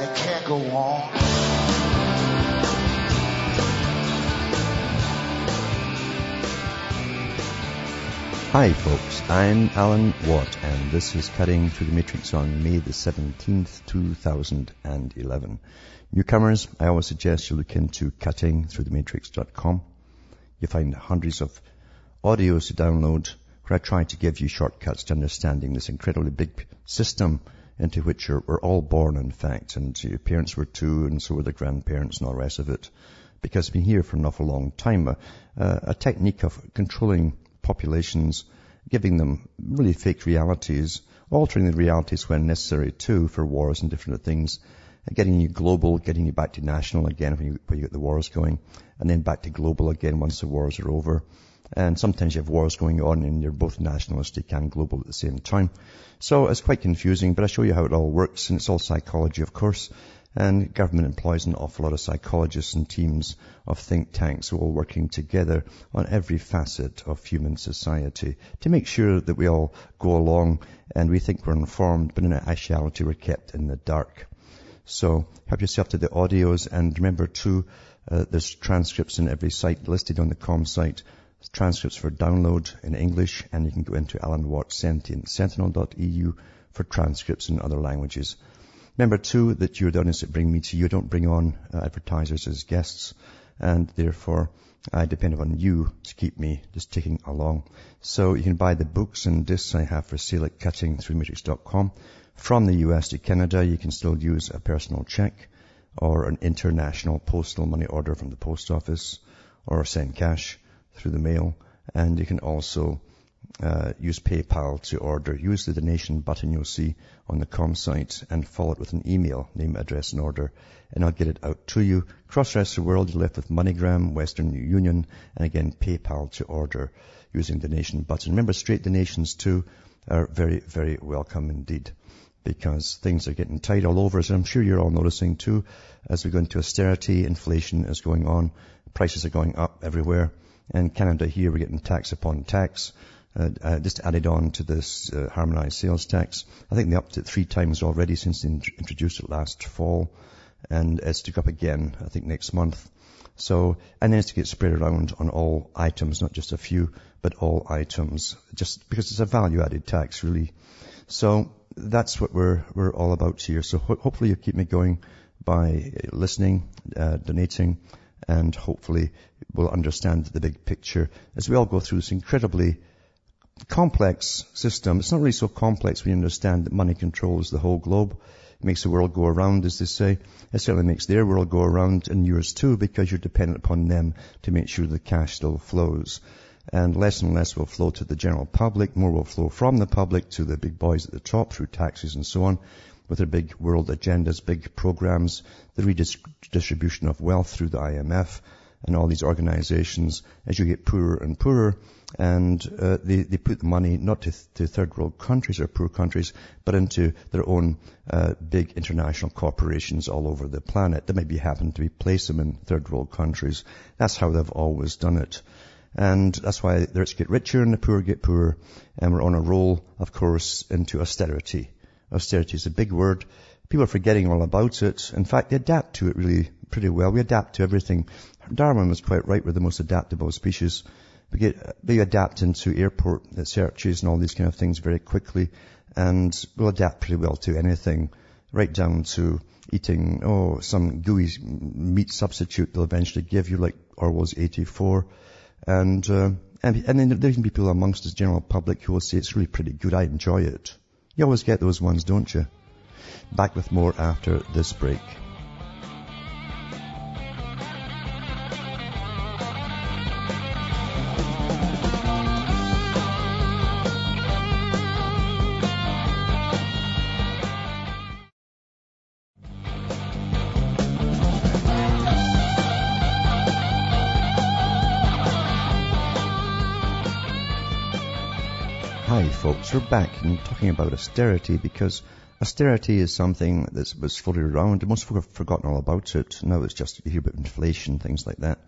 and it can't go on. Hi folks, I'm Alan Watt and this is Cutting Through the Matrix on May the 17th, 2011. Newcomers, I always suggest you look into cuttingthroughthematrix.com. You find hundreds of audios to download where I try to give you shortcuts to understanding this incredibly big system into which we're all born in fact and your parents were too and so were the grandparents and all the rest of it because it's been here for an awful long time. A, a technique of controlling populations, giving them really fake realities, altering the realities when necessary too for wars and different things, getting you global, getting you back to national again when you, when you get the wars going, and then back to global again once the wars are over. And sometimes you have wars going on and you're both nationalistic and global at the same time. So it's quite confusing, but I show you how it all works, and it's all psychology, of course. And government employs an awful lot of psychologists and teams of think tanks all working together on every facet of human society to make sure that we all go along and we think we're informed, but in actuality we're kept in the dark. So help yourself to the audios and remember too, uh, there's transcripts in every site listed on the com site, transcripts for download in English and you can go into Alan Watt Sentinel.eu for transcripts in other languages. Remember too that you're the ones that bring me to you. Don't bring on uh, advertisers as guests and therefore I depend upon you to keep me just ticking along. So you can buy the books and discs I have for sale at cuttingthroughmatrix.com. From the US to Canada, you can still use a personal check or an international postal money order from the post office or send cash through the mail. And you can also uh, use PayPal to order. Use the donation button you'll see on the com site and follow it with an email, name, address and order and I'll get it out to you. Across the rest of the world, you're left with MoneyGram, Western Union and again PayPal to order using the donation button. Remember straight donations too are very, very welcome indeed because things are getting tight all over. And I'm sure you're all noticing too as we go into austerity, inflation is going on, prices are going up everywhere. And Canada here, we're getting tax upon tax uh, uh, just added on to this uh, harmonized sales tax. I think they upped it three times already since they introduced it last fall, and it's to go up again, I think, next month. So, and then it's to get spread around on all items, not just a few, but all items, just because it's a value-added tax, really. So that's what we're we're all about here. So ho- hopefully you keep me going by listening, uh, donating, and hopefully we'll understand the big picture as we all go through this incredibly complex system. It's not really so complex when you understand that money controls the whole globe. It makes the world go around, as they say. It certainly makes their world go around and yours too, because you're dependent upon them to make sure the cash still flows. And less and less will flow to the general public. More will flow from the public to the big boys at the top through taxes and so on with their big world agendas, big programs, the redistribution of wealth through the IMF and all these organizations as you get poorer and poorer and uh, they, they put the money not to, to third world countries or poor countries, but into their own uh, big international corporations all over the planet that maybe happen to be place them in third world countries. That's how they've always done it. And that's why the rich get richer and the poor get poorer. And we're on a roll, of course, into austerity. Austerity is a big word. People are forgetting all about it. In fact, they adapt to it really pretty well. We adapt to everything. Darwin was quite right. We're the most adaptable species we get, we adapt into airport searches and all these kind of things very quickly and we'll adapt pretty well to anything right down to eating, oh, some gooey meat substitute they'll eventually give you like Orwell's 84 and, uh, and, and then there can be people amongst the general public who will say it's really pretty good. I enjoy it. You always get those ones, don't you? Back with more after this break. We're back and talking about austerity because austerity is something that was floated around. Most folk have forgotten all about it. Now it's just you hear about inflation, things like that.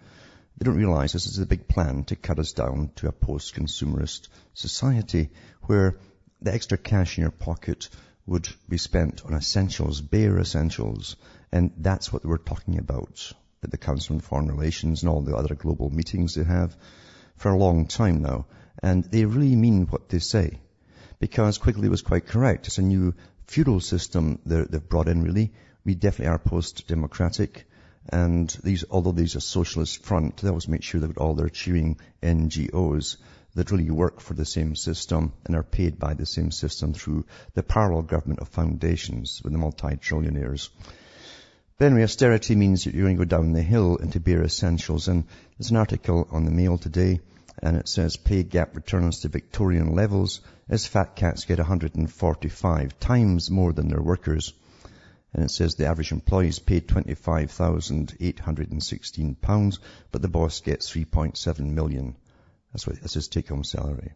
They don't realize this is a big plan to cut us down to a post-consumerist society where the extra cash in your pocket would be spent on essentials, bare essentials. And that's what we're talking about at the Council on Foreign Relations and all the other global meetings they have for a long time now. And they really mean what they say. Because Quigley was quite correct. It's a new feudal system they've brought in really. We definitely are post-democratic. And these, although these are socialist front, they always make sure they've got all their cheering NGOs that really work for the same system and are paid by the same system through the parallel government of foundations with the multi-trillionaires. But anyway, austerity means that you're going to go down the hill into bare essentials. And there's an article on the Mail today and it says pay gap returns to Victorian levels as fat cats get 145 times more than their workers. And it says the average employee is paid £25,816, but the boss gets 3.7 million. That's what, that's his take-home salary.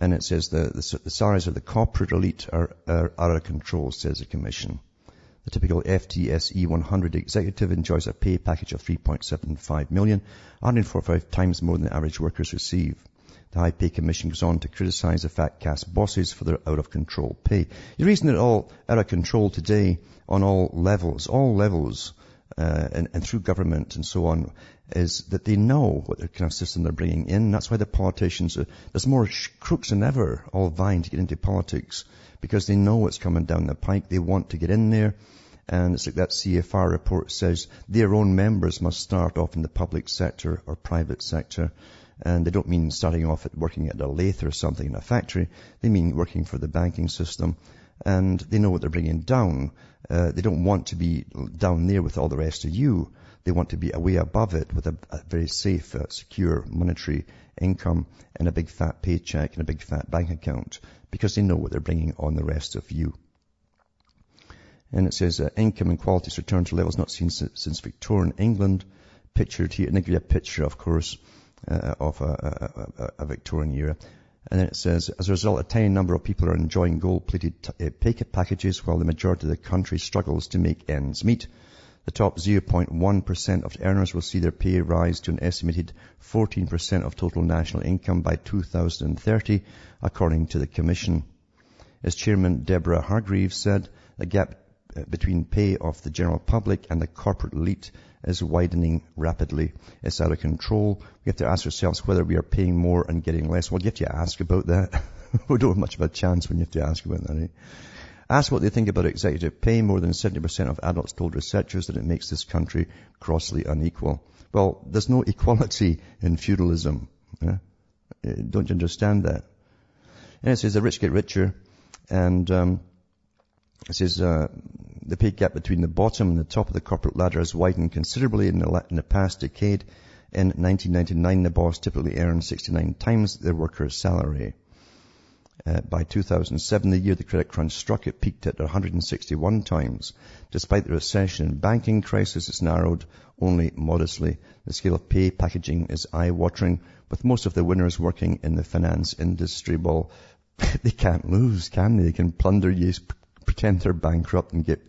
And it says the, the, the salaries of the corporate elite are, are out of control, says the commission. The typical FTSE 100 executive enjoys a pay package of 3.75 million, 145 times more than average workers receive. The High Pay Commission goes on to criticize the fat cast bosses for their out of control pay. The reason they're all out of control today on all levels, all levels, uh, and, and, through government and so on, is that they know what kind of system they're bringing in. That's why the politicians, are, there's more crooks than ever all vying to get into politics because they know what's coming down the pike. They want to get in there. And it's like that CFR report says their own members must start off in the public sector or private sector. And they don't mean starting off at working at a lathe or something in a factory. They mean working for the banking system. And they know what they're bringing down. Uh, they don't want to be down there with all the rest of you. They want to be away above it with a, a very safe, uh, secure monetary income and a big fat paycheck and a big fat bank account because they know what they're bringing on the rest of you. And it says uh, income inequality has returned to levels not seen since, since Victorian England. Pictured here, and they give you a picture, of course, uh, of a, a, a, Victorian era. And then it says, as a result, a tiny number of people are enjoying gold-plated t- uh, pay packages while the majority of the country struggles to make ends meet. The top 0.1% of earners will see their pay rise to an estimated 14% of total national income by 2030, according to the Commission. As Chairman Deborah Hargreaves said, the gap uh, between pay of the general public and the corporate elite is widening rapidly. It's out of control. We have to ask ourselves whether we are paying more and getting less. Well, you have to ask about that. we don't have much of a chance when you have to ask about that. Eh? Ask what they think about executive pay. More than 70% of adults told researchers that it makes this country grossly unequal. Well, there's no equality in feudalism. Eh? Don't you understand that? And it says the rich get richer and um, it says uh, the pay gap between the bottom and the top of the corporate ladder has widened considerably in the, in the past decade. In 1999, the boss typically earned 69 times their worker's salary. Uh, by 2007, the year the credit crunch struck, it peaked at 161 times. Despite the recession and banking crisis, it's narrowed only modestly. The scale of pay packaging is eye-watering, with most of the winners working in the finance industry. Well, they can't lose, can they? They can plunder you, pretend they're bankrupt and get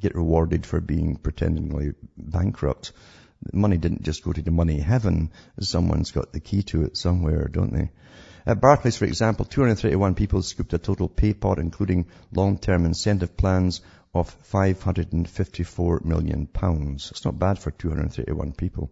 get rewarded for being pretendingly bankrupt. Money didn't just go to the money heaven. Someone's got the key to it somewhere, don't they? At Barclays, for example, 231 people scooped a total pay pot, including long-term incentive plans of 554 million pounds. It's not bad for 231 people.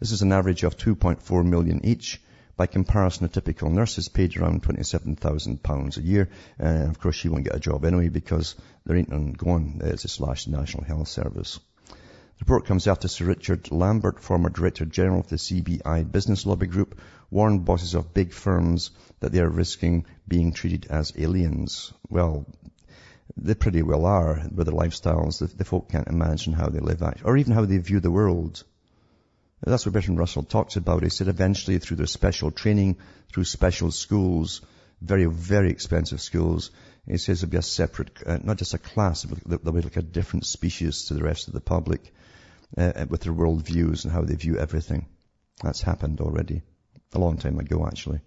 This is an average of 2.4 million each. By comparison, a typical nurse is paid around £27,000 a year. Uh, of course, she won't get a job anyway because there ain't none going. It's a slash National Health Service. The report comes after Sir Richard Lambert, former Director General of the CBI Business Lobby Group, warned bosses of big firms that they are risking being treated as aliens. Well, they pretty well are with their lifestyles. The, the folk can't imagine how they live, or even how they view the world. That's what Bertrand Russell talks about. He said eventually through their special training, through special schools, very, very expensive schools, he says there'll be a separate, uh, not just a class, but there'll be like a different species to the rest of the public uh, with their world views and how they view everything. That's happened already. A long time ago, actually.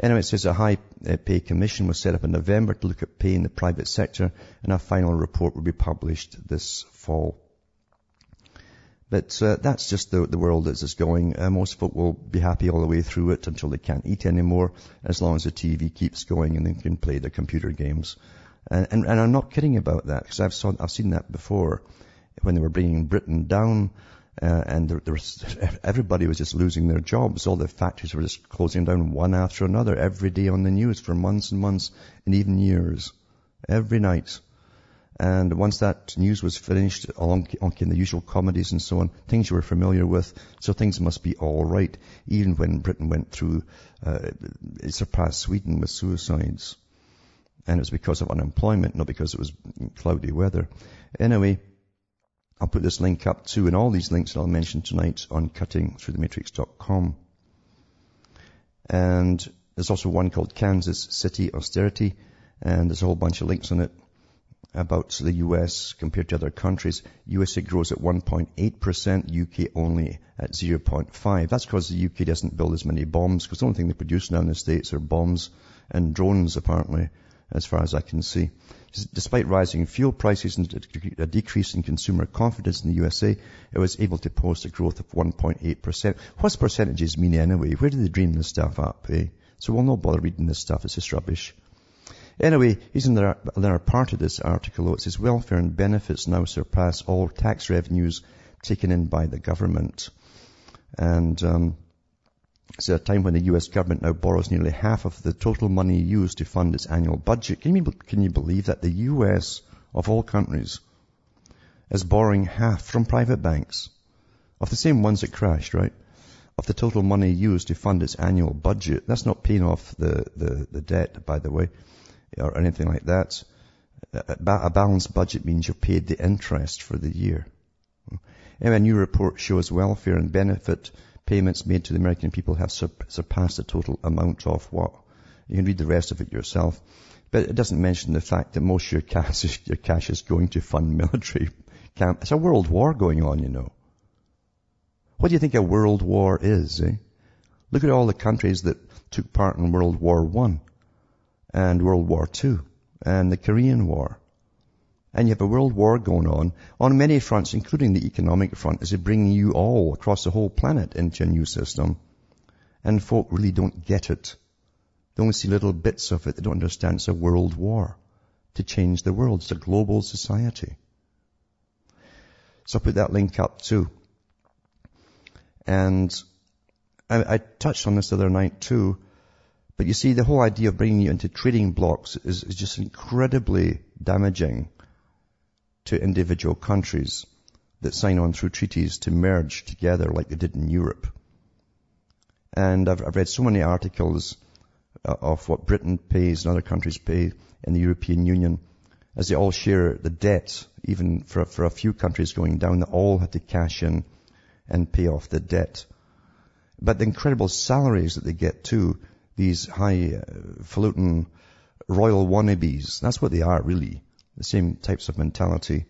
Anyway, it says a high uh, pay commission was set up in November to look at pay in the private sector and a final report will be published this fall. But uh, that's just the, the world as it's going. Uh, most folk will be happy all the way through it until they can't eat anymore, as long as the TV keeps going and they can play their computer games. And, and, and I'm not kidding about that, because I've, saw, I've seen that before when they were bringing Britain down. Uh, and there, there was, everybody was just losing their jobs. All the factories were just closing down one after another every day on the news for months and months and even years. Every night. And once that news was finished, along came the usual comedies and so on, things you were familiar with. So things must be all right, even when Britain went through, uh, it surpassed Sweden with suicides. And it was because of unemployment, not because it was cloudy weather. Anyway, I'll put this link up too, and all these links that I'll mention tonight on cuttingthroughthematrix.com. And there's also one called Kansas City Austerity, and there's a whole bunch of links on it about the US compared to other countries. USA grows at 1.8%, UK only at 0.5. That's because the UK doesn't build as many bombs, because the only thing they produce now in the States are bombs and drones, apparently, as far as I can see. Despite rising fuel prices and a decrease in consumer confidence in the USA, it was able to post a growth of 1.8%. What's percentages mean anyway? Where do they dream this stuff up, eh? So we'll not bother reading this stuff. It's just rubbish. Anyway, here's another, another part of this article. It says welfare and benefits now surpass all tax revenues taken in by the government. And um, it's a time when the US government now borrows nearly half of the total money used to fund its annual budget. Can you, can you believe that the US, of all countries, is borrowing half from private banks of the same ones that crashed, right? Of the total money used to fund its annual budget. That's not paying off the, the, the debt, by the way or anything like that. A balanced budget means you've paid the interest for the year. Anyway, a new report shows welfare and benefit payments made to the American people have surpassed the total amount of what? You can read the rest of it yourself. But it doesn't mention the fact that most of your cash is, your cash is going to fund military camp. It's a world war going on, you know. What do you think a world war is, eh? Look at all the countries that took part in World War One and World War II and the Korean War. And you have a world war going on on many fronts, including the economic front, is it bringing you all across the whole planet into a new system. And folk really don't get it. They only see little bits of it. They don't understand it's a world war to change the world. It's a global society. So I put that link up too. And I, I touched on this the other night too. But you see, the whole idea of bringing you into trading blocs is, is just incredibly damaging to individual countries that sign on through treaties to merge together like they did in Europe. And I've, I've read so many articles uh, of what Britain pays and other countries pay in the European Union as they all share the debt, even for, for a few countries going down, they all had to cash in and pay off the debt. But the incredible salaries that they get too these highfalutin uh, royal wannabes. That's what they are really. The same types of mentality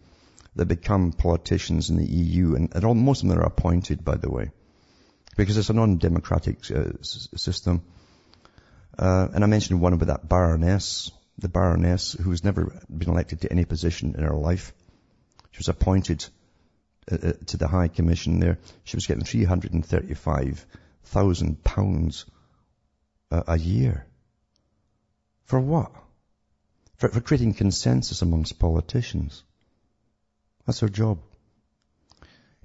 that become politicians in the EU and, and all, most of them are appointed by the way. Because it's a non-democratic uh, system. Uh, and I mentioned one about that baroness, the baroness who who's never been elected to any position in her life. She was appointed uh, uh to the High Commission there. She was getting 335,000 pounds a, year. For what? For, for creating consensus amongst politicians. That's her job.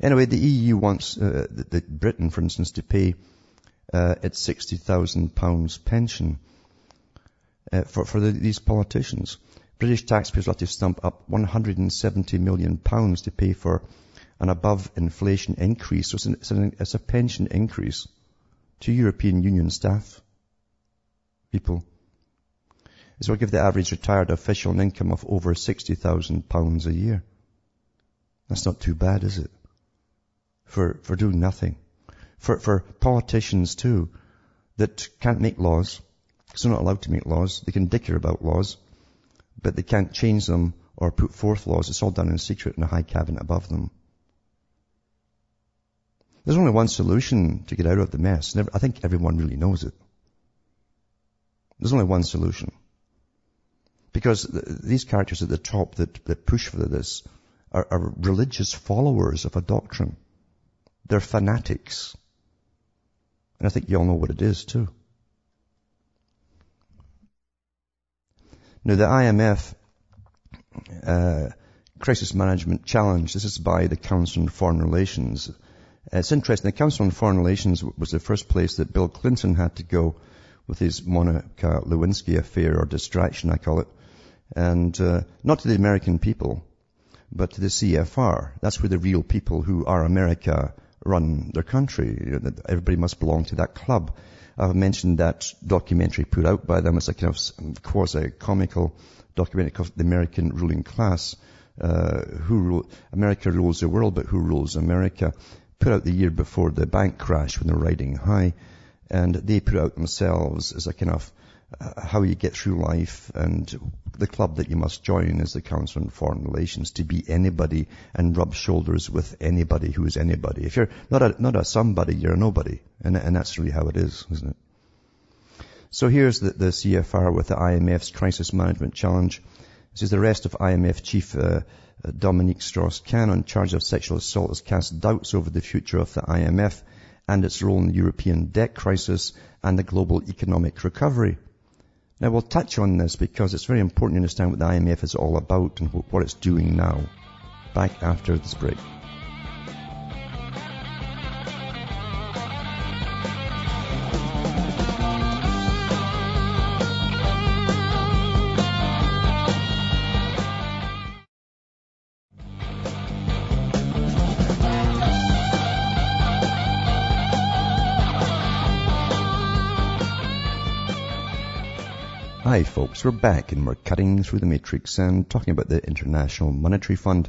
Anyway, the EU wants uh, the, the Britain, for instance, to pay uh, its sixty thousand pounds pension uh, for for the, these politicians. British taxpayers will have to stump up 170 million pounds to pay for an above inflation increase. So it's, an, it's, an, it's a pension increase to European Union staff people. This will give the average retired official an income of over £60,000 a year. That's not too bad, is it? For, for doing nothing. For, for politicians too, that can't make laws, because they're not allowed to make laws. They can dicker about laws, but they can't change them or put forth laws. It's all done in secret in a high cabinet above them. There's only one solution to get out of the mess. I think everyone really knows it. There's only one solution. Because these characters at the top that, that push for this are, are religious followers of a doctrine. They're fanatics. And I think you all know what it is too. Now the IMF uh, Crisis Management Challenge, this is by the Council on Foreign Relations. It's interesting, the Council on Foreign Relations was the first place that Bill Clinton had to go with his Monica Lewinsky affair or distraction, I call it. And uh, not to the American people, but to the CFR. That's where the real people who are America run their country. Everybody must belong to that club. I've mentioned that documentary put out by them as a kind of quasi-comical documentary called The American Ruling Class. Uh, who rule, America rules the world, but who rules America? Put out the year before the bank crash when they're riding high. And they put out themselves as a kind of uh, how you get through life and the club that you must join is the Council on Foreign Relations to be anybody and rub shoulders with anybody who is anybody. If you're not a, not a somebody, you're a nobody. And, and that's really how it is, isn't it? So here's the, the CFR with the IMF's Crisis Management Challenge. This is the arrest of IMF Chief uh, Dominique Strauss-Kahn on charge of sexual assault has cast doubts over the future of the IMF and its role in the European debt crisis and the global economic recovery. Now we'll touch on this because it's very important to understand what the IMF is all about and what it's doing now. Back after this break. Folks, we're back and we're cutting through the matrix and talking about the International Monetary Fund.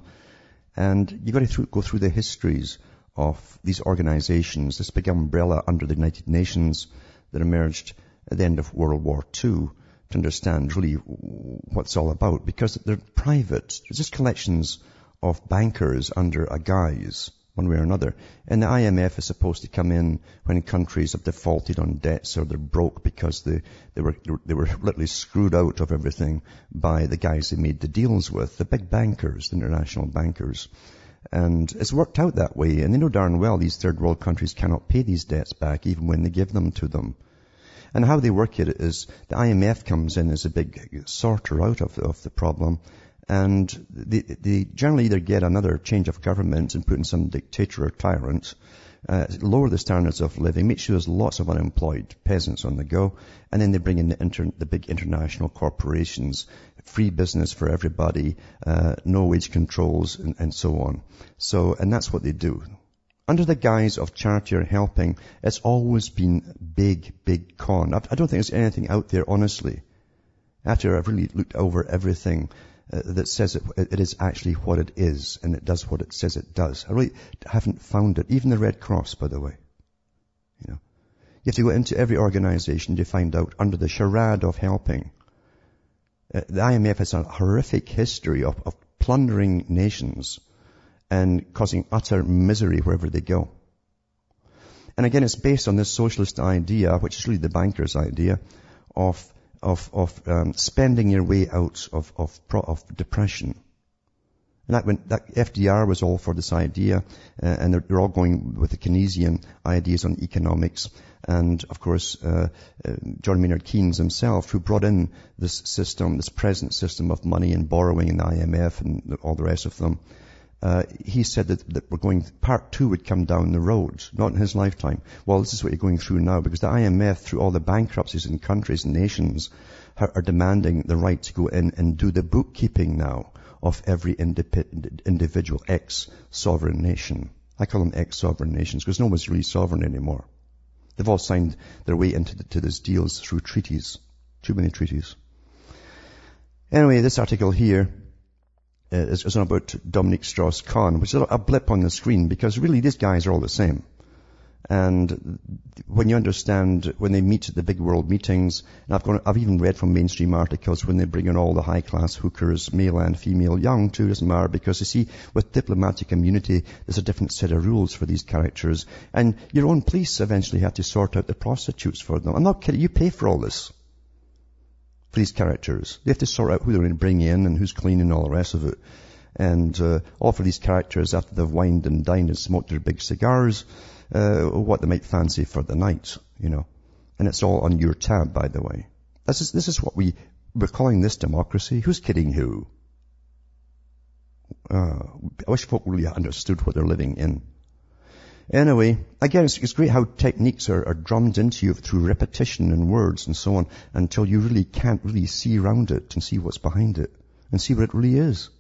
And you've got to go through the histories of these organizations, this big umbrella under the United Nations that emerged at the end of World War II to understand really what it's all about because they're private. They're just collections of bankers under a guise one way or another. And the IMF is supposed to come in when countries have defaulted on debts or they're broke because they, they were, they were literally screwed out of everything by the guys they made the deals with, the big bankers, the international bankers. And it's worked out that way. And they know darn well these third world countries cannot pay these debts back even when they give them to them. And how they work it is the IMF comes in as a big sorter out of, of the problem and they, they generally either get another change of government and put in some dictator or tyrant, uh, lower the standards of living, make sure there's lots of unemployed peasants on the go, and then they bring in the, inter- the big international corporations, free business for everybody, uh, no wage controls, and, and so on. So, and that's what they do. Under the guise of charity or helping, it's always been big, big con. I don't think there's anything out there, honestly, after I've really looked over everything that says it, it is actually what it is and it does what it says it does. I really haven't found it. Even the Red Cross, by the way. You know, you have to go into every organization to find out under the charade of helping. Uh, the IMF has a horrific history of, of plundering nations and causing utter misery wherever they go. And again, it's based on this socialist idea, which is really the banker's idea, of of, of um, spending your way out of, of, of depression. And that, when, that FDR was all for this idea, uh, and they're, they're, all going with the Keynesian ideas on economics. And of course, uh, uh, John Maynard Keynes himself, who brought in this system, this present system of money and borrowing in the IMF and all the rest of them, uh, he said that, that we're going, part two would come down the road, not in his lifetime. Well, this is what you're going through now because the IMF, through all the bankruptcies in countries and nations, are, are demanding the right to go in and do the bookkeeping now of every individual ex-sovereign nation. I call them ex-sovereign nations because no one's really sovereign anymore. They've all signed their way into the, these deals through treaties. Too many treaties. Anyway, this article here is, is about Dominique Strauss-Kahn, which is a blip on the screen because really these guys are all the same. And when you understand, when they meet at the big world meetings, and I've, gone, I've even read from mainstream articles when they bring in all the high-class hookers, male and female, young too, doesn't matter, because you see, with diplomatic immunity, there's a different set of rules for these characters. And your own police eventually have to sort out the prostitutes for them. I'm not kidding, you pay for all this. For these characters. They have to sort out who they're going to bring in and who's clean and all the rest of it. And uh, offer these characters, after they've wined and dined and smoked their big cigars, uh, what they might fancy for the night, you know. And it's all on your tab, by the way. This is, this is what we, we're calling this democracy. Who's kidding who? Uh, I wish folk really understood what they're living in. Anyway, again, it's, it's great how techniques are, are, drummed into you through repetition and words and so on until you really can't really see around it and see what's behind it and see what it really is.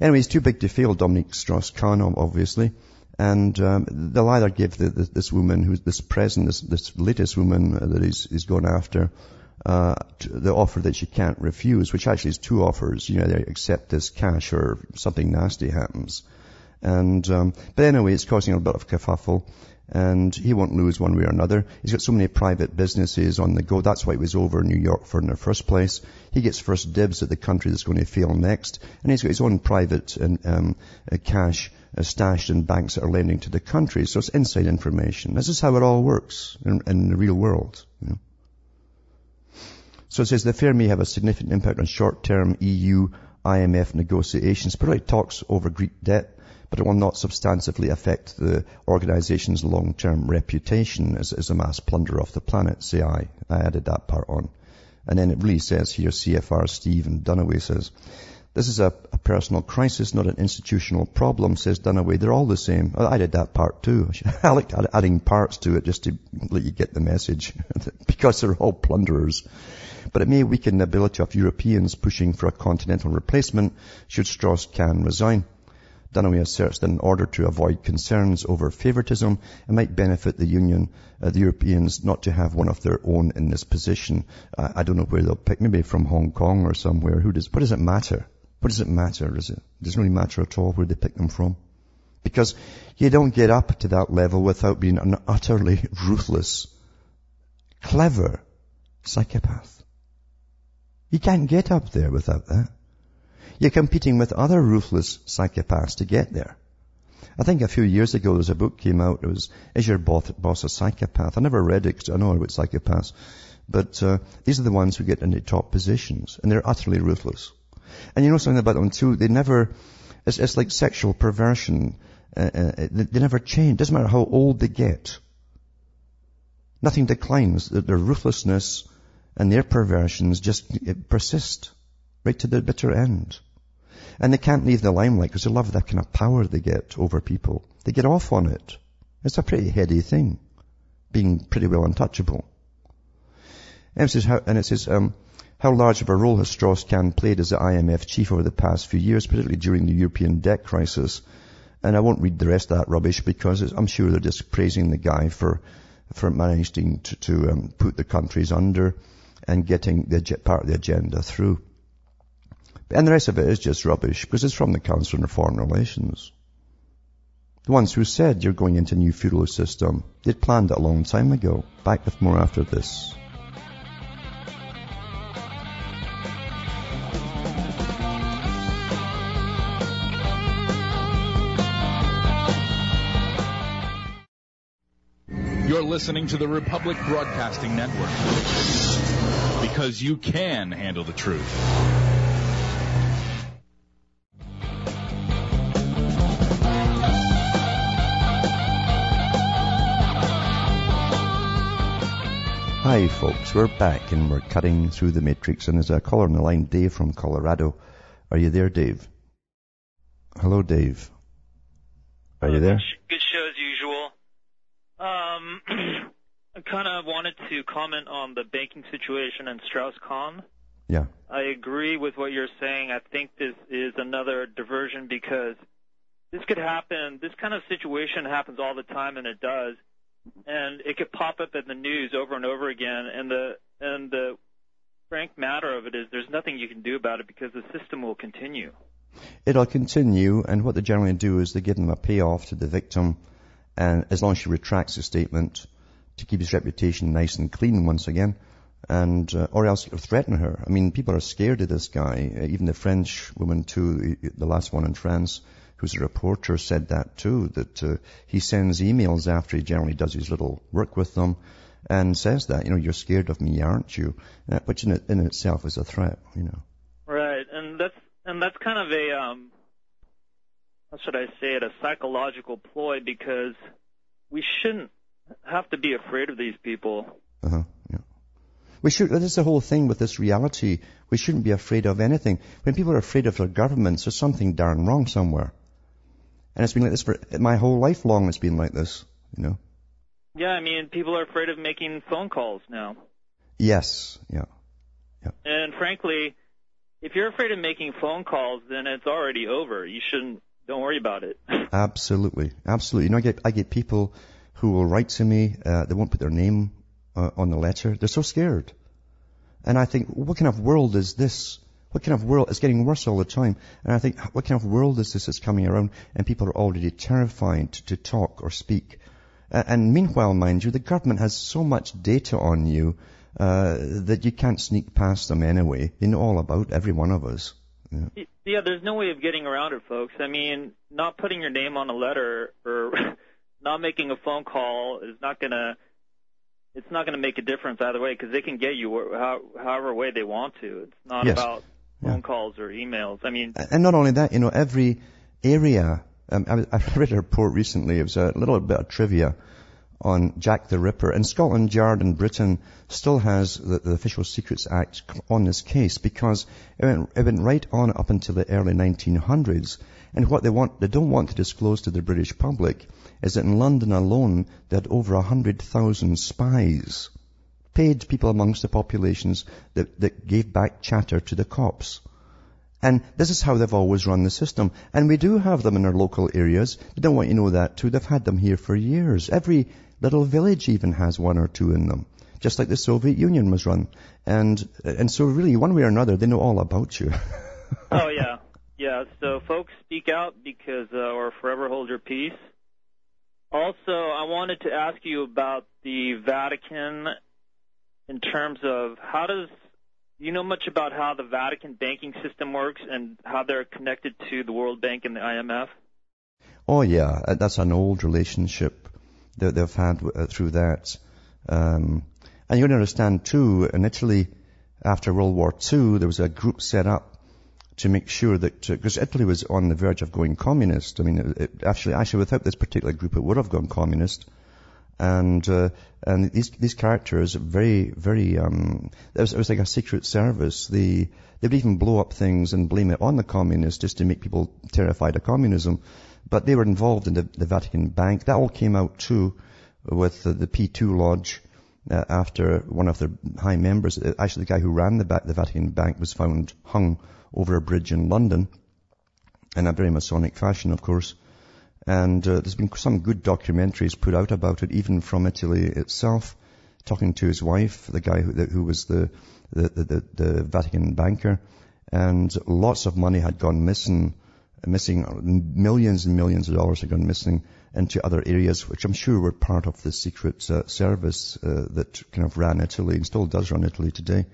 Anyway, it's too big to fail, Dominique Strauss-Kahn, obviously. And um, they'll either give the, the, this woman, who's this present, this, this latest woman that he's, he's gone after, uh, the offer that she can't refuse, which actually is two offers. You know, they accept this cash or something nasty happens. And, um, but anyway, it's causing a bit of kerfuffle. And he won't lose one way or another. He's got so many private businesses on the go. That's why he was over in New York for in the first place. He gets first dibs at the country that's going to fail next. And he's got his own private and, um, uh, cash uh, stashed in banks that are lending to the country. So it's inside information. This is how it all works in, in the real world. You know? So it says the affair may have a significant impact on short-term EU IMF negotiations, particularly talks over Greek debt but it will not substantively affect the organization's long-term reputation as, as a mass plunderer of the planet, say I. I added that part on. And then it really says here, CFR Steven Dunaway says, this is a, a, personal crisis, not an institutional problem, says Dunaway. They're all the same. Oh, I did that part too. I like adding parts to it just to let you get the message. because they're all plunderers. But it may weaken the ability of Europeans pushing for a continental replacement should Strauss-Kahn resign. Dunaway asserts that in order to avoid concerns over favoritism, it might benefit the Union, uh, the Europeans, not to have one of their own in this position. Uh, I don't know where they'll pick, maybe from Hong Kong or somewhere. Who does, what does it matter? What does it matter, does it? It doesn't really matter at all where they pick them from. Because you don't get up to that level without being an utterly ruthless, clever psychopath. You can't get up there without that. You're competing with other ruthless psychopaths to get there. I think a few years ago there was a book came out. It was Is Your Boss a Psychopath? I never read it because I know about psychopaths. But uh, these are the ones who get into top positions, and they're utterly ruthless. And you know something about them too? They never. It's, it's like sexual perversion. Uh, uh, they, they never change. Doesn't matter how old they get. Nothing declines. Their ruthlessness and their perversions just persist right to the bitter end. And they can't leave the limelight because they love the kind of power they get over people. They get off on it. It's a pretty heady thing, being pretty well untouchable. And it says, how, and it says um, how large of a role has Strauss-Kahn played as the IMF chief over the past few years, particularly during the European debt crisis. And I won't read the rest of that rubbish because I'm sure they're just praising the guy for for managing to, to um, put the countries under and getting the part of the agenda through. And the rest of it is just rubbish because it's from the Council on Foreign Relations. The ones who said you're going into a new feudal system, they'd planned it a long time ago. Back with more after this. You're listening to the Republic Broadcasting Network because you can handle the truth. Hi folks, we're back and we're cutting through the matrix and there's a caller on the line, Dave from Colorado. Are you there, Dave? Hello, Dave. Are you there? Good show as usual. Um, I kind of wanted to comment on the banking situation and Strauss-Kahn. Yeah. I agree with what you're saying. I think this is another diversion because this could happen. This kind of situation happens all the time, and it does and it could pop up in the news over and over again. And the and the frank matter of it is, there's nothing you can do about it because the system will continue. It'll continue, and what they generally do is they give them a payoff to the victim, and as long as she retracts the statement to keep his reputation nice and clean once again, and uh, or else threaten her. I mean, people are scared of this guy. Uh, even the French woman too, the last one in France who's a reporter, said that too, that uh, he sends emails after he generally does his little work with them, and says that, you know, you're scared of me, aren't you? Uh, which in, in itself is a threat, you know. Right, and that's and that's kind of a um, how should I say it, a psychological ploy because we shouldn't have to be afraid of these people. Uh-huh, yeah. We should, that is the whole thing with this reality. We shouldn't be afraid of anything. When people are afraid of their governments, there's something darn wrong somewhere. And it's been like this for my whole life long. It's been like this, you know. Yeah, I mean, people are afraid of making phone calls now. Yes, yeah, yeah. And frankly, if you're afraid of making phone calls, then it's already over. You shouldn't. Don't worry about it. Absolutely, absolutely. You know, I get I get people who will write to me. Uh, they won't put their name uh, on the letter. They're so scared. And I think, what kind of world is this? What kind of world? It's getting worse all the time. And I think, what kind of world is this that's coming around? And people are already terrified to talk or speak. And meanwhile, mind you, the government has so much data on you uh, that you can't sneak past them anyway. They know all about every one of us. Yeah. yeah, there's no way of getting around it, folks. I mean, not putting your name on a letter or not making a phone call is not going to it's not going to make a difference either way because they can get you how, however way they want to. It's not yes. about phone yeah. calls or emails. I mean, and not only that, you know, every area. Um, I, I read a report recently. It was a little bit of trivia on Jack the Ripper. And Scotland Yard in Britain still has the, the Official Secrets Act on this case because it went, it went right on up until the early 1900s. And what they want, they don't want to disclose to the British public is that in London alone, they had over 100,000 spies, paid people amongst the populations that, that gave back chatter to the cops. And this is how they've always run the system. And we do have them in our local areas. They don't want you to know that too. They've had them here for years. Every little village even has one or two in them. Just like the Soviet Union was run. And, and so really, one way or another, they know all about you. oh yeah. Yeah, so folks speak out because, uh, or forever hold your peace. Also, I wanted to ask you about the Vatican in terms of how does you know much about how the Vatican banking system works and how they're connected to the World Bank and the IMF? Oh yeah, uh, that's an old relationship that they've had uh, through that. Um, and you understand too, in Italy, after World War II, there was a group set up to make sure that, because uh, Italy was on the verge of going communist. I mean, it, it, actually, actually, without this particular group, it would have gone communist. And uh, and these these characters, very very, um, it was, it was like a secret service. The they would even blow up things and blame it on the communists just to make people terrified of communism. But they were involved in the, the Vatican Bank. That all came out too with the, the P2 Lodge. Uh, after one of their high members, uh, actually the guy who ran the, the Vatican Bank was found hung over a bridge in London in a very Masonic fashion, of course. And uh, there's been some good documentaries put out about it, even from Italy itself, talking to his wife, the guy who, who was the, the, the, the, Vatican banker. And lots of money had gone missing, missing, millions and millions of dollars had gone missing into other areas, which I'm sure were part of the secret uh, service uh, that kind of ran Italy and still does run Italy today.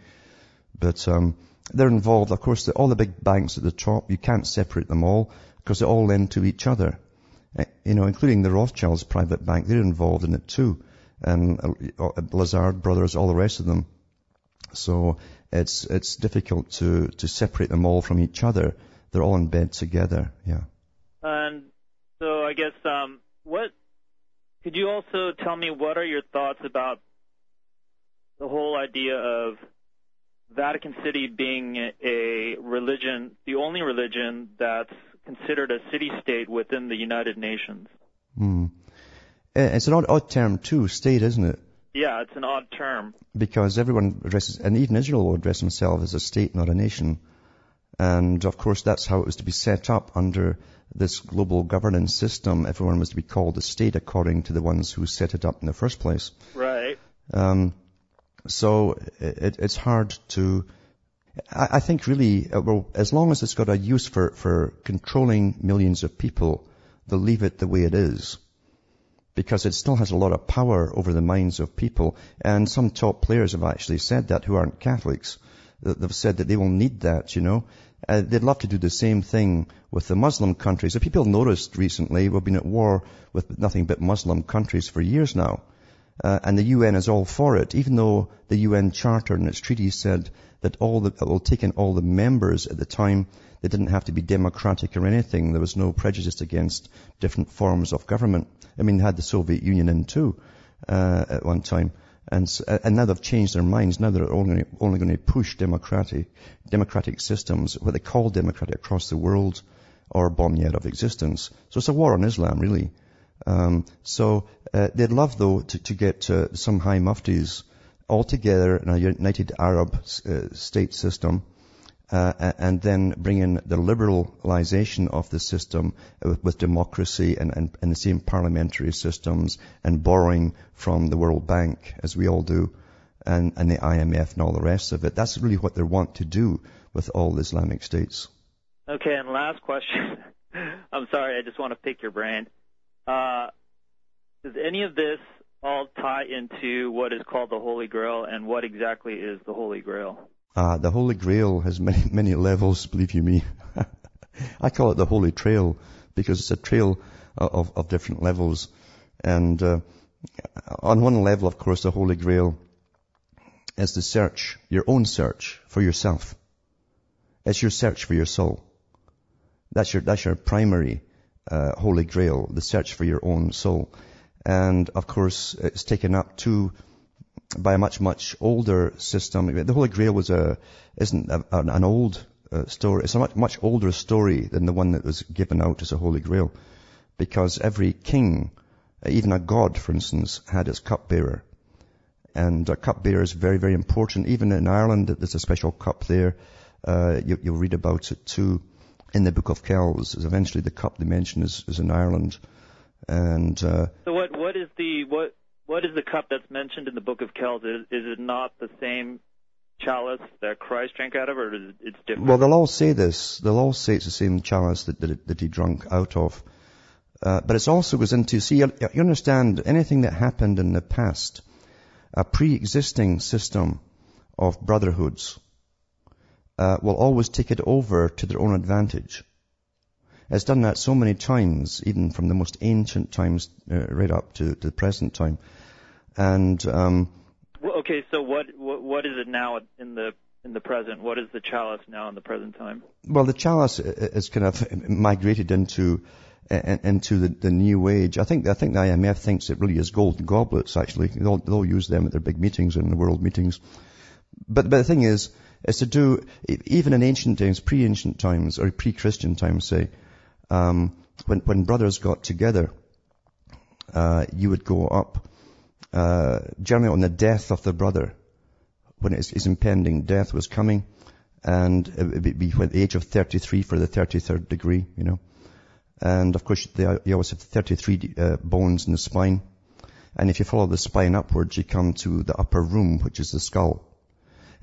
But um, they're involved, of course, all the big banks at the top, you can't separate them all because they all lend to each other. You know, including the Rothschilds private bank, they're involved in it too. And uh, Lazard brothers, all the rest of them. So it's, it's difficult to, to separate them all from each other. They're all in bed together, yeah. And so I guess, um, what, could you also tell me what are your thoughts about the whole idea of Vatican City being a religion, the only religion that's considered a city-state within the United Nations. Hmm. Eh, it's an odd, odd term too, state, isn't it? Yeah, it's an odd term. Because everyone addresses, and even Israel will address himself as a state, not a nation. And of course, that's how it was to be set up under this global governance system. Everyone was to be called a state according to the ones who set it up in the first place. Right. Um, so it, it's hard to, I, I think really, uh, well, as long as it's got a use for, for controlling millions of people, they'll leave it the way it is. Because it still has a lot of power over the minds of people. And some top players have actually said that who aren't Catholics. They've said that they will need that, you know. Uh, they'd love to do the same thing with the Muslim countries. If people noticed recently, we've been at war with nothing but Muslim countries for years now. Uh, and the UN is all for it, even though the UN Charter and its treaties said that all the, well, taken all the members at the time, they didn't have to be democratic or anything. There was no prejudice against different forms of government. I mean, they had the Soviet Union in too, uh, at one time. And, and now they've changed their minds. Now they're only, only going to push democratic, democratic systems, what they call democratic across the world, or bomb you out of existence. So it's a war on Islam, really. Um, so uh, they'd love, though, to, to get uh, some high muftis all together in a united Arab uh, state system, uh, and then bring in the liberalization of the system with, with democracy and, and, and, the same parliamentary systems and borrowing from the World Bank, as we all do, and, and the IMF and all the rest of it. That's really what they want to do with all Islamic states. Okay, and last question. I'm sorry, I just want to pick your brain. Uh, does any of this all tie into what is called the Holy Grail, and what exactly is the Holy Grail? Uh, the Holy Grail has many, many levels, believe you me. I call it the Holy Trail because it's a trail of, of different levels. And uh, on one level, of course, the Holy Grail is the search, your own search for yourself. It's your search for your soul. That's your, that's your primary uh, Holy Grail, the search for your own soul. And of course, it's taken up too by a much, much older system. The Holy Grail was a, isn't a, an old uh, story. It's a much, much older story than the one that was given out as a Holy Grail. Because every king, even a god, for instance, had its cupbearer. And a cupbearer is very, very important. Even in Ireland, there's a special cup there. Uh, you, will read about it too in the Book of Kells. Is eventually, the cup they mention is, is in Ireland. And uh, so, what what is the what what is the cup that's mentioned in the Book of Kells? Is, is it not the same chalice that Christ drank out of, or is it, it's different? Well, they'll all say this. They'll all say it's the same chalice that that, that he drank out of. Uh, but it also goes into see. You, you understand anything that happened in the past, a pre-existing system of brotherhoods uh, will always take it over to their own advantage. It's done that so many times, even from the most ancient times uh, right up to, to, the present time. And um, okay, so what, what what is it now in the in the present? What is the chalice now in the present time? Well, the chalice is kind of migrated into into the, the new age. I think I think the IMF thinks it really is golden goblets. Actually, they'll they'll use them at their big meetings and the world meetings. But but the thing is, is to do even in ancient times, pre-ancient times or pre-Christian times, say um, when, when brothers got together, uh, you would go up, uh, generally on the death of the brother, when his, his impending death was coming, and it would be at the age of 33 for the 33rd degree, you know. And of course, they, you always have 33 uh, bones in the spine. And if you follow the spine upwards, you come to the upper room, which is the skull.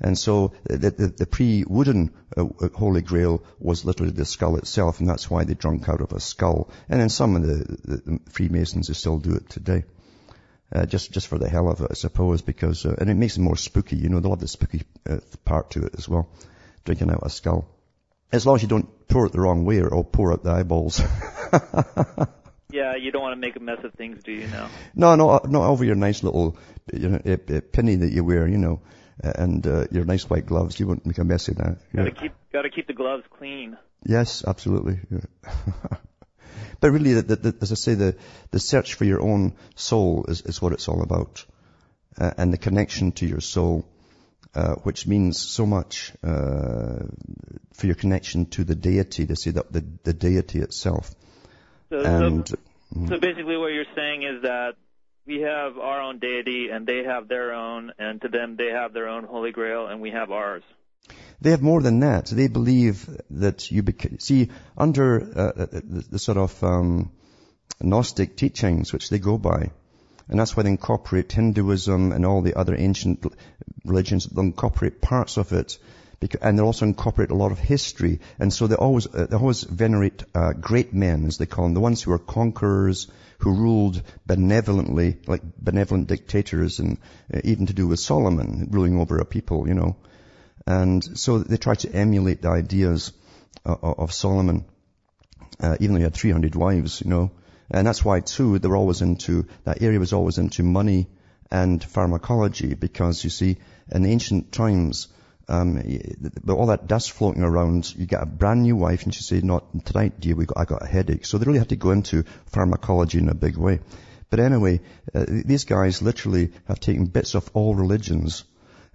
And so the, the, the pre-wooden uh, uh, Holy Grail was literally the skull itself, and that's why they drunk out of a skull. And then some of the, the, Freemasons they still do it today. Uh, just just for the hell of it, I suppose, because uh, and it makes it more spooky. You know, they love the spooky uh, part to it as well, drinking out a skull. As long as you don't pour it the wrong way, or it'll pour out the eyeballs. yeah, you don't want to make a mess of things, do you? Now? No, no, not over your nice little you know, penny that you wear. You know, and uh, your nice white gloves. You won't make a mess of that. Got to keep got to keep the gloves clean. Yes, absolutely. Yeah. but really, the, the, as I say, the the search for your own soul is, is what it's all about, uh, and the connection to your soul, uh, which means so much uh, for your connection to the deity. To say that the the deity itself. So, and, so, mm-hmm. so basically, what you're saying is that we have our own deity and they have their own, and to them they have their own holy grail and we have ours. They have more than that. They believe that you bec- see under uh, the, the, sort of um, Gnostic teachings which they go by, and that's why they incorporate Hinduism and all the other ancient religions. They incorporate parts of it, because, and they also incorporate a lot of history. And so they always uh, they always venerate uh, great men, as they call them, the ones who are conquerors, who ruled benevolently, like benevolent dictators, and uh, even to do with Solomon ruling over a people, you know. And so they tried to emulate the ideas uh, of Solomon, uh, even though he had 300 wives, you know. And that's why too, they were always into, that area was always into money and pharmacology because you see, in ancient times, um, but all that dust floating around, you get a brand new wife and she say, not tonight, dear, we got, I got a headache. So they really had to go into pharmacology in a big way. But anyway, uh, these guys literally have taken bits of all religions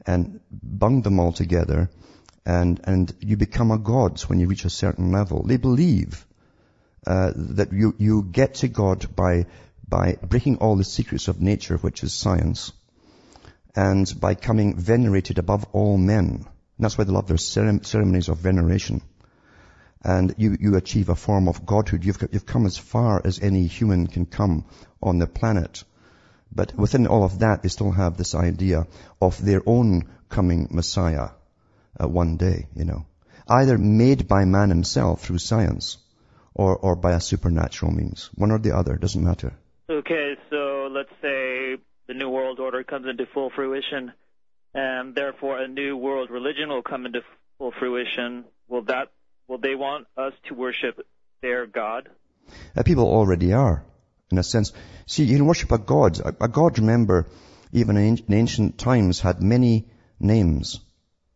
and bunged them all together and, and you become a god when you reach a certain level. They believe uh, that you, you get to God by, by breaking all the secrets of nature, which is science, and by coming venerated above all men. And that's why they love their ceremonies of veneration. And you, you achieve a form of godhood. You've, you've come as far as any human can come on the planet. But within all of that, they still have this idea of their own coming Messiah uh, one day, you know. Either made by man himself through science, or, or by a supernatural means. One or the other, doesn't matter. Okay, so let's say the New World Order comes into full fruition, and therefore a new world religion will come into full fruition. Will that will they want us to worship their God? Uh, people already are, in a sense. See, you can worship a God. A, a God, remember, even in ancient times, had many names.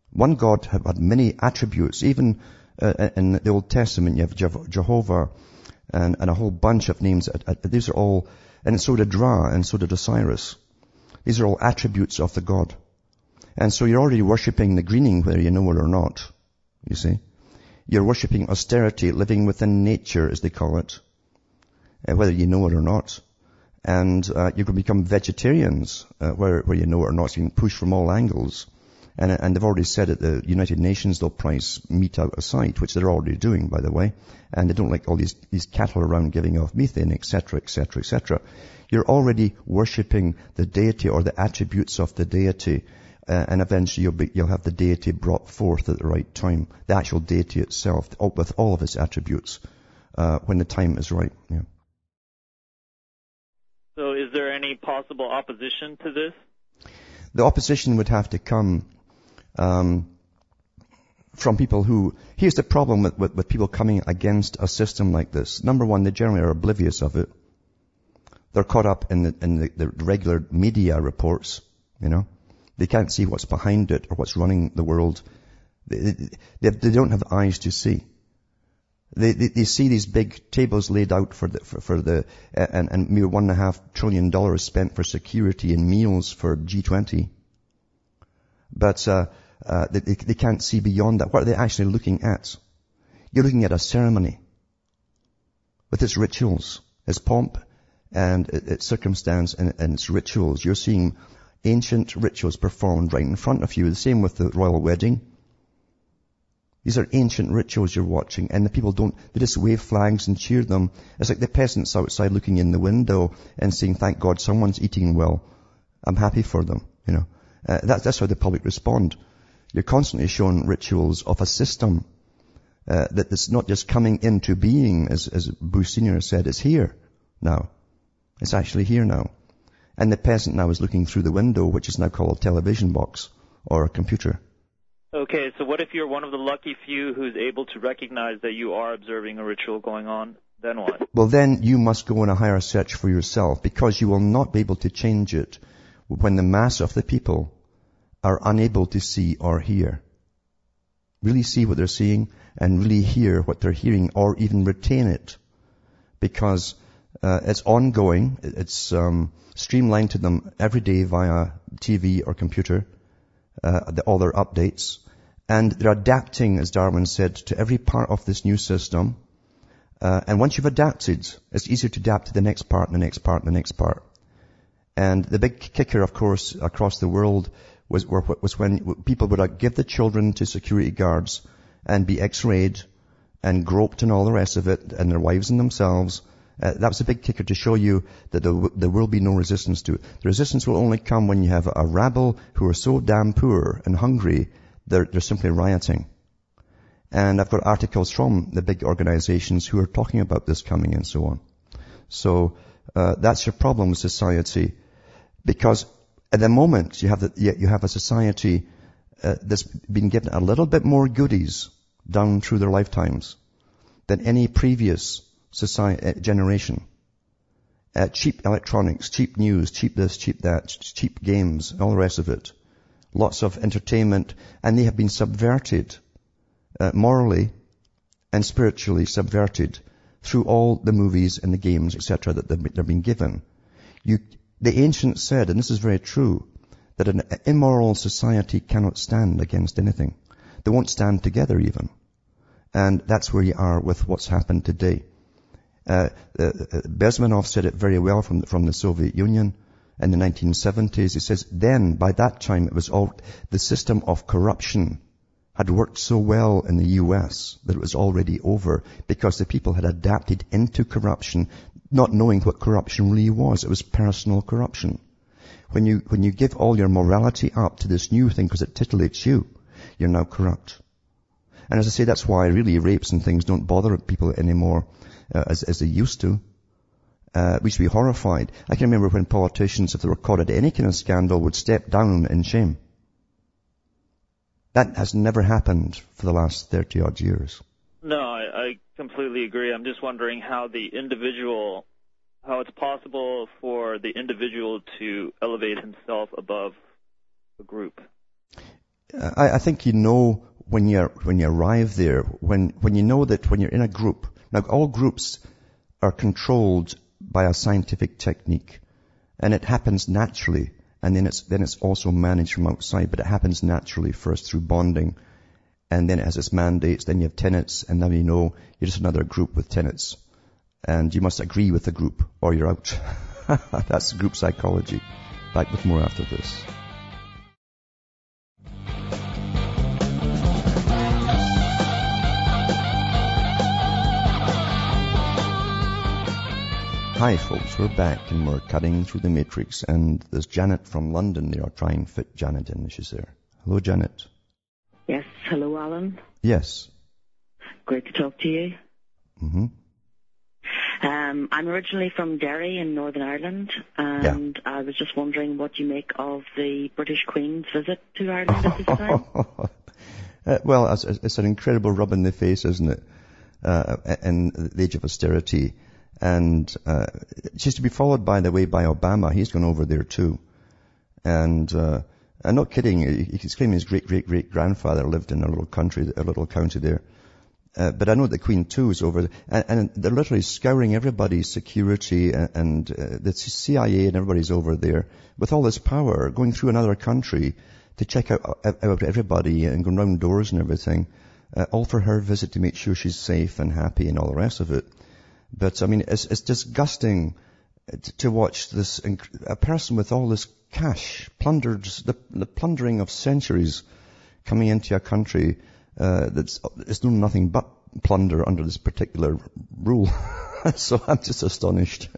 One God had, had many attributes. Even uh, in the Old Testament, you have Jehovah and, and a whole bunch of names. These are all, and so did Ra and so did Osiris. These are all attributes of the God. And so you're already worshipping the greening whether you know it or not. You see? You're worshipping austerity, living within nature as they call it, uh, whether you know it or not. And uh, you can become vegetarians, uh, where, where you know it or not. So you can push from all angles. And, and they've already said at the United Nations they'll price meat out of sight, which they're already doing, by the way. And they don't like all these, these cattle around giving off methane, etc., etc., etc. You're already worshipping the deity or the attributes of the deity. Uh, and eventually you'll, be, you'll have the deity brought forth at the right time. The actual deity itself, with all of its attributes, uh, when the time is right. Yeah. So is there any possible opposition to this? The opposition would have to come um, from people who, here's the problem with, with, with people coming against a system like this. Number one, they generally are oblivious of it. They're caught up in the, in the, the regular media reports, you know. They can't see what's behind it or what's running the world. They, they, they don't have eyes to see. They, they, they, see these big tables laid out for the, for, for the, and, and mere one and a half trillion dollars spent for security and meals for G20. But, uh, uh, they, they can't see beyond that. What are they actually looking at? You're looking at a ceremony with its rituals, its pomp and its circumstance and, and its rituals. You're seeing ancient rituals performed right in front of you. The same with the royal wedding. These are ancient rituals you're watching and the people don't, they just wave flags and cheer them. It's like the peasants outside looking in the window and saying, thank God someone's eating well. I'm happy for them, you know. Uh, that's, that's how the public respond. You're constantly shown rituals of a system uh, that is not just coming into being, as, as Bush Senior said, it's here now. It's actually here now. And the peasant now is looking through the window, which is now called a television box or a computer. Okay, so what if you're one of the lucky few who's able to recognize that you are observing a ritual going on? Then what? Well, then you must go on a higher search for yourself because you will not be able to change it when the mass of the people are unable to see or hear. Really see what they're seeing and really hear what they're hearing or even retain it because uh, it's ongoing. It's um, streamlined to them every day via TV or computer, uh, the, all their updates. And they're adapting, as Darwin said, to every part of this new system. Uh, and once you've adapted, it's easier to adapt to the next part, and the next part, and the next part. And the big kicker, of course, across the world was, was when people would give the children to security guards and be x-rayed and groped and all the rest of it, and their wives and themselves. Uh, that was a big kicker to show you that there, there, will be no resistance to it. The resistance will only come when you have a rabble who are so damn poor and hungry, they're, they're simply rioting. And I've got articles from the big organizations who are talking about this coming and so on. So, uh, that's your problem with society. Because at the moment, you have, the, you have a society uh, that's been given a little bit more goodies down through their lifetimes than any previous society, uh, generation. uh, cheap electronics, cheap news, cheap this, cheap that, cheap games, all the rest of it. Lots of entertainment, and they have been subverted uh, morally and spiritually subverted through all the movies and the games, etc., that they've been given. You, the ancients said, and this is very true, that an immoral society cannot stand against anything. They won't stand together even. And that's where you are with what's happened today. Uh, uh, Bezmenov said it very well from, from the Soviet Union in the 1970s. He says, then, by that time, it was all, the system of corruption had worked so well in the US that it was already over because the people had adapted into corruption, not knowing what corruption really was. It was personal corruption. When you, when you give all your morality up to this new thing because it titillates you, you're now corrupt. And as I say, that's why really rapes and things don't bother people anymore uh, as, as they used to. Uh, we should be horrified. I can remember when politicians, if they were caught at any kind of scandal, would step down in shame. That has never happened for the last 30 odd years. No, I, I completely agree. I'm just wondering how the individual, how it's possible for the individual to elevate himself above a group. I, I think you know when you when you arrive there, when when you know that when you're in a group. Now, all groups are controlled by a scientific technique, and it happens naturally, and then it's then it's also managed from outside, but it happens naturally first through bonding, and then it has its mandates. Then you have tenets, and now you know you're just another group with tenets, and you must agree with the group or you're out. That's group psychology. Back with more after this. Hi folks, we're back and we're cutting through the matrix and there's Janet from London there. I'll try and fit Janet in. She's there. Hello Janet. Yes, hello Alan. Yes. Great to talk to you. hmm Um, I'm originally from Derry in Northern Ireland and I was just wondering what you make of the British Queen's visit to Ireland at this time. Uh, well, it's, it's an incredible rub in the face, isn't it? Uh, in the age of austerity. And uh, she's to be followed, by the way, by Obama. He's gone over there too. And uh, I'm not kidding. He's claiming his great great great grandfather lived in a little country, a little county there. Uh, but I know the Queen too is over there, and, and they're literally scouring everybody's security, and, and uh, the CIA and everybody's over there with all this power, going through another country to check out, out everybody and going round doors and everything, uh, all for her visit to make sure she's safe and happy and all the rest of it. But I mean, it's, it's disgusting to watch this, a person with all this cash plundered, the, the plundering of centuries coming into a country uh, that's it's doing nothing but plunder under this particular rule. so I'm just astonished.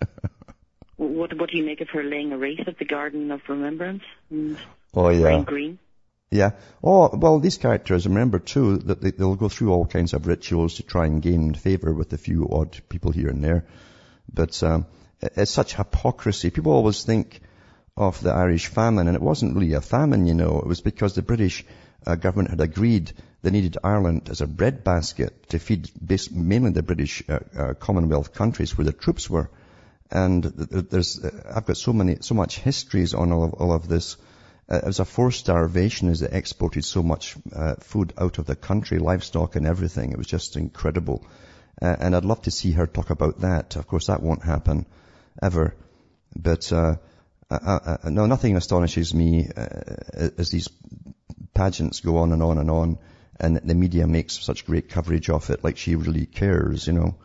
what what do you make of her laying a wreath at the Garden of Remembrance? And oh yeah. green. Yeah. Oh, well, these characters, remember too, that they, will go through all kinds of rituals to try and gain favor with a few odd people here and there. But um, it's such hypocrisy. People always think of the Irish famine, and it wasn't really a famine, you know. It was because the British uh, government had agreed they needed Ireland as a breadbasket to feed mainly the British uh, uh, Commonwealth countries where the troops were. And there's, uh, I've got so many, so much histories on all of, all of this uh, it was a forced starvation as they exported so much uh, food out of the country, livestock and everything. It was just incredible. Uh, and I'd love to see her talk about that. Of course, that won't happen ever. But uh, uh, uh no, nothing astonishes me as these pageants go on and on and on, and the media makes such great coverage of it, like she really cares, you know.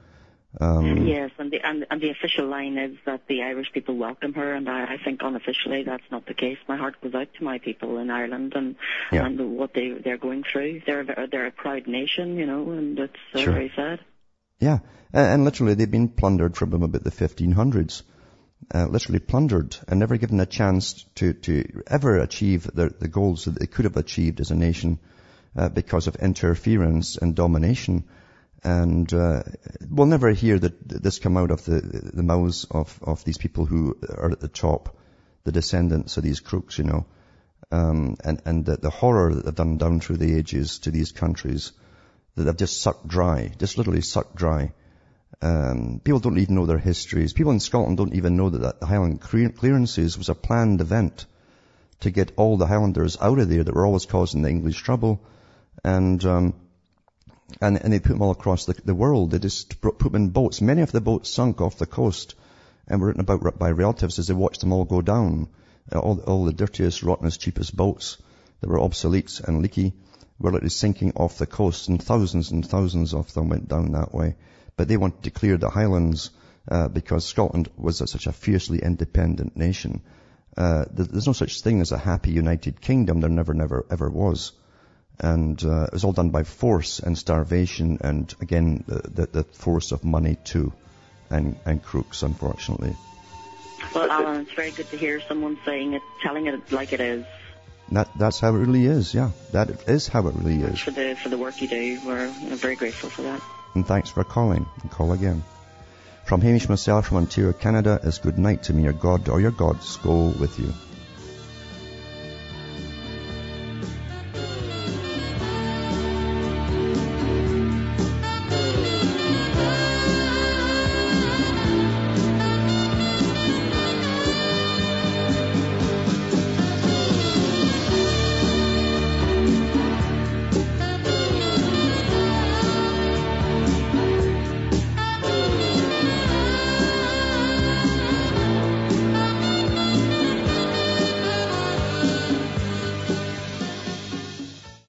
Um, yes, and the and, and the official line is that the Irish people welcome her, and I, I think unofficially that's not the case. My heart goes out to my people in Ireland and yeah. and what they they're going through. They're they're a proud nation, you know, and it's uh, sure. very sad. Yeah, and, literally they've been plundered from about the 1500s. Uh, literally plundered and never given a chance to, to ever achieve the, the goals that they could have achieved as a nation uh, because of interference and domination and uh, we'll never hear that this come out of the, the mouths of, of these people who are at the top, the descendants of these crooks, you know, um, and, and the, the horror that they've done down through the ages to these countries that they've just sucked dry, just literally sucked dry. Um, people don't even know their histories. People in Scotland don't even know that the Highland clearances was a planned event to get all the Highlanders out of there that were always causing the English trouble. And, um, and, and they put them all across the, the world. They just put them in boats. Many of the boats sunk off the coast and were written about by relatives as they watched them all go down. All, all the dirtiest, rottenest, cheapest boats that were obsolete and leaky were literally sinking off the coast and thousands and thousands of them went down that way. But they wanted to clear the highlands uh, because Scotland was a, such a fiercely independent nation. Uh, there's no such thing as a happy united kingdom. There never, never, ever was. And uh, it was all done by force and starvation and, again, the, the, the force of money too, and, and crooks, unfortunately. Well, Alan, it's very good to hear someone saying it, telling it like it is. That, that's how it really is, yeah. That is how it really is. For the, for the work you do. We're very grateful for that. And thanks for calling. And call again. From Hamish myself from Ontario, Canada, is good night to me. Your God or your gods go with you.